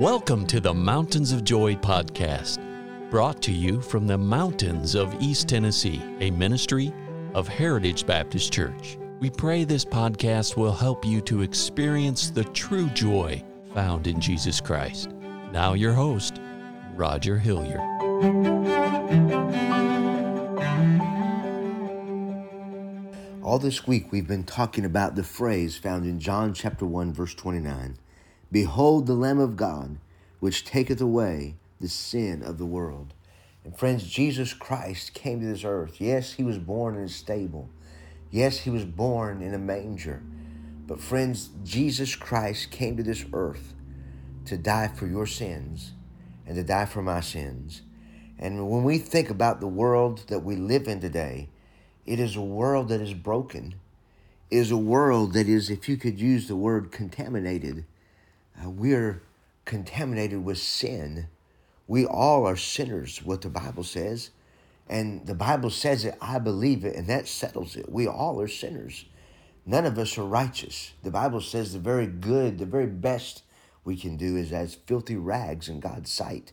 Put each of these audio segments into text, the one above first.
Welcome to the Mountains of Joy podcast, brought to you from the mountains of East Tennessee, a ministry of Heritage Baptist Church. We pray this podcast will help you to experience the true joy found in Jesus Christ. Now, your host, Roger Hilliard. All this week, we've been talking about the phrase found in John chapter 1, verse 29 Behold the Lamb of God, which taketh away the sin of the world. And friends, Jesus Christ came to this earth. Yes, he was born in a stable. Yes, he was born in a manger. But friends, Jesus Christ came to this earth to die for your sins and to die for my sins. And when we think about the world that we live in today, it is a world that is broken. It is a world that is, if you could use the word contaminated, uh, we're contaminated with sin. We all are sinners, what the Bible says. And the Bible says it, I believe it, and that settles it. We all are sinners. None of us are righteous. The Bible says the very good, the very best we can do is as filthy rags in God's sight.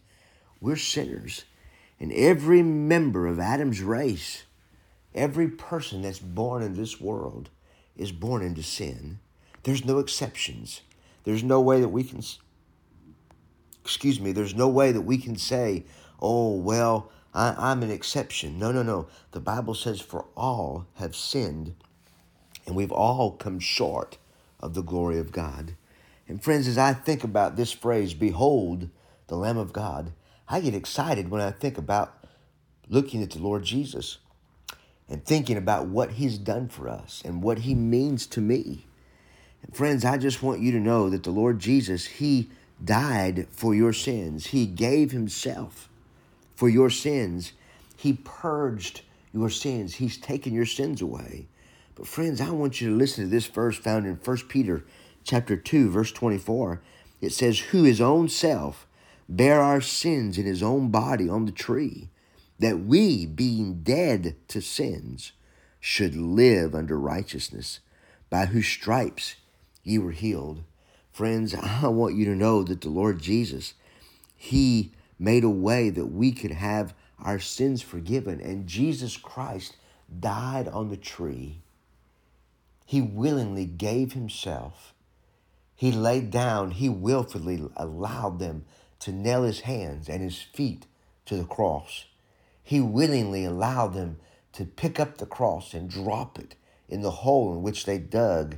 We're sinners. And every member of Adam's race, every person that's born in this world is born into sin. There's no exceptions. There's no way that we can, excuse me, there's no way that we can say, oh, well, I, am an exception. No, no, no. The Bible says, for all have sinned, and we've all come short of the glory of God. And friends, as I think about this phrase, behold the Lamb of God, I get excited when I think about looking at the Lord Jesus and thinking about what he's done for us and what he means to me. Friends, I just want you to know that the Lord Jesus, he died for your sins. He gave himself for your sins. He purged your sins. He's taken your sins away. But friends, I want you to listen to this verse found in 1 Peter chapter 2 verse 24. It says, "Who his own self bare our sins in his own body on the tree, that we, being dead to sins, should live under righteousness, by whose stripes ye were healed." Friends, I want you to know that the Lord Jesus, he made a way that we could have our sins forgiven. And Jesus Christ died on the tree. He willingly gave himself. He laid down, he willfully allowed them to nail his hands and his feet to the cross. He willingly allowed them to pick up the cross and drop it in the hole in which they dug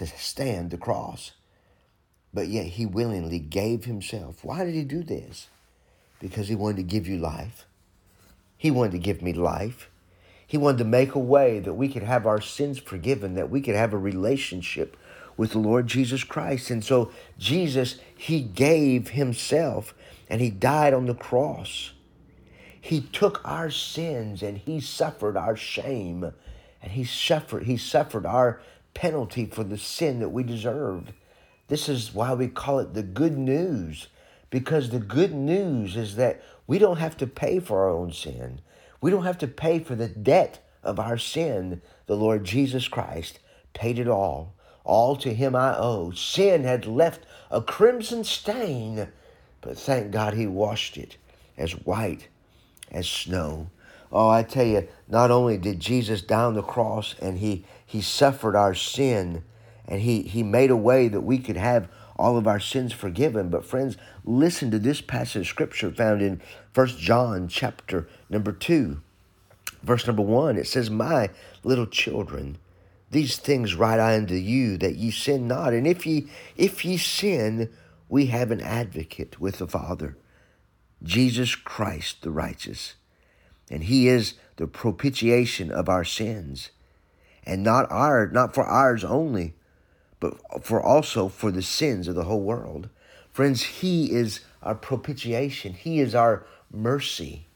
to stand the cross. But yet he willingly gave himself. Why did he do this? because he wanted to give you life. He wanted to give me life. He wanted to make a way that we could have our sins forgiven, that we could have a relationship with the Lord Jesus Christ. And so Jesus, he gave himself and he died on the cross. He took our sins and he suffered our shame and he suffered he suffered our penalty for the sin that we deserved. This is why we call it the good news because the good news is that we don't have to pay for our own sin. We don't have to pay for the debt of our sin. The Lord Jesus Christ paid it all. All to him I owe. Sin had left a crimson stain, but thank God he washed it as white as snow. Oh, I tell you, not only did Jesus die on the cross and he, he suffered our sin and he, he made a way that we could have all of our sins forgiven. But friends, listen to this passage of scripture found in First John chapter number 2, verse number 1. It says, My little children, these things write I unto you that ye sin not. And if ye if ye sin, we have an advocate with the Father, Jesus Christ the righteous. And he is the propitiation of our sins. And not our not for ours only, but for also for the sins of the whole world. Friends, He is our propitiation, He is our mercy.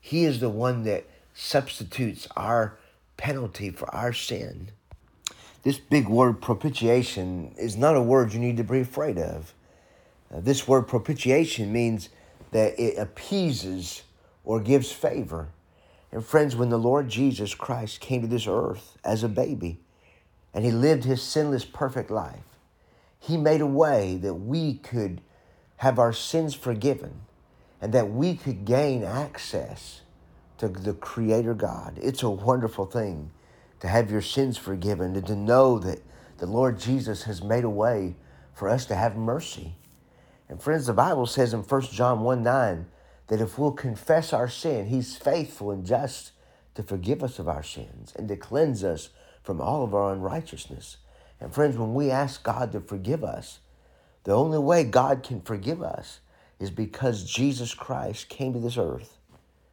He is the one that substitutes our penalty for our sin. This big word propitiation is not a word you need to be afraid of. Uh, this word propitiation means that it appeases or gives favor. And friends, when the Lord Jesus Christ came to this earth as a baby, and he lived his sinless, perfect life. He made a way that we could have our sins forgiven and that we could gain access to the Creator God. It's a wonderful thing to have your sins forgiven and to know that the Lord Jesus has made a way for us to have mercy. And friends, the Bible says in 1 John 1 9 that if we'll confess our sin, He's faithful and just to forgive us of our sins and to cleanse us from all of our unrighteousness. And friends, when we ask God to forgive us, the only way God can forgive us is because Jesus Christ came to this earth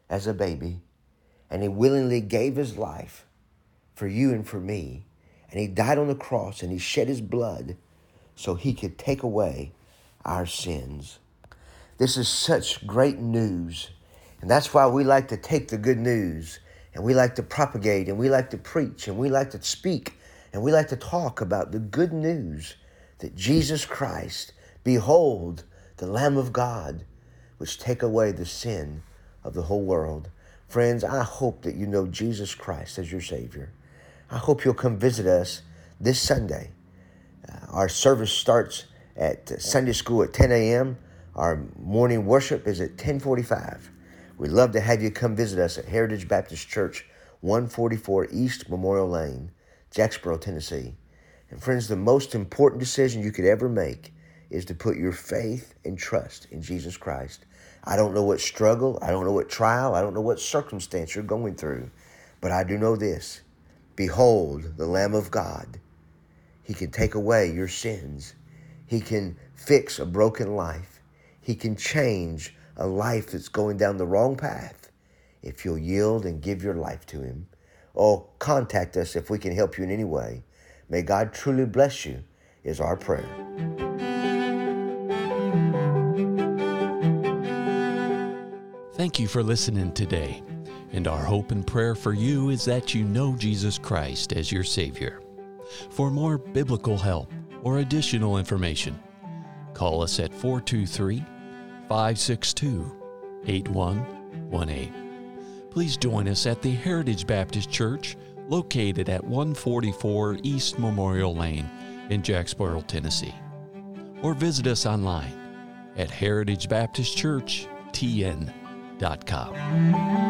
as a baby and he willingly gave his life for you and for me. And he died on the cross and he shed his blood so he could take away our sins. This is such great news. And that's why we like to take the good news and we like to propagate and we like to preach and we like to speak and we like to talk about the good news that Jesus Christ, behold, the Lamb of God, which take away the sin of the whole world. Friends, I hope that you know Jesus Christ as your Savior. I hope you'll come visit us this Sunday. Uh, our service starts at Sunday school at 10 a.m. Our morning worship is at 1045. We'd love to have you come visit us at Heritage Baptist Church, 144 East Memorial Lane, Jacksboro, Tennessee. And friends, the most important decision you could ever make is to put your faith and trust in Jesus Christ. I don't know what struggle, I don't know what trial, I don't know what circumstance you're going through, but I do know this Behold, the Lamb of God. He can take away your sins, He can fix a broken life, He can change a life that's going down the wrong path if you'll yield and give your life to Him. Or contact us if we can help you in any way. May God truly bless you, is our prayer. Thank you for listening today. And our hope and prayer for you is that you know Jesus Christ as your Savior. For more biblical help or additional information, call us at 423 562 8118. Please join us at the Heritage Baptist Church located at 144 East Memorial Lane in Jacksboro, Tennessee. Or visit us online at heritagebaptistchurchtn.com.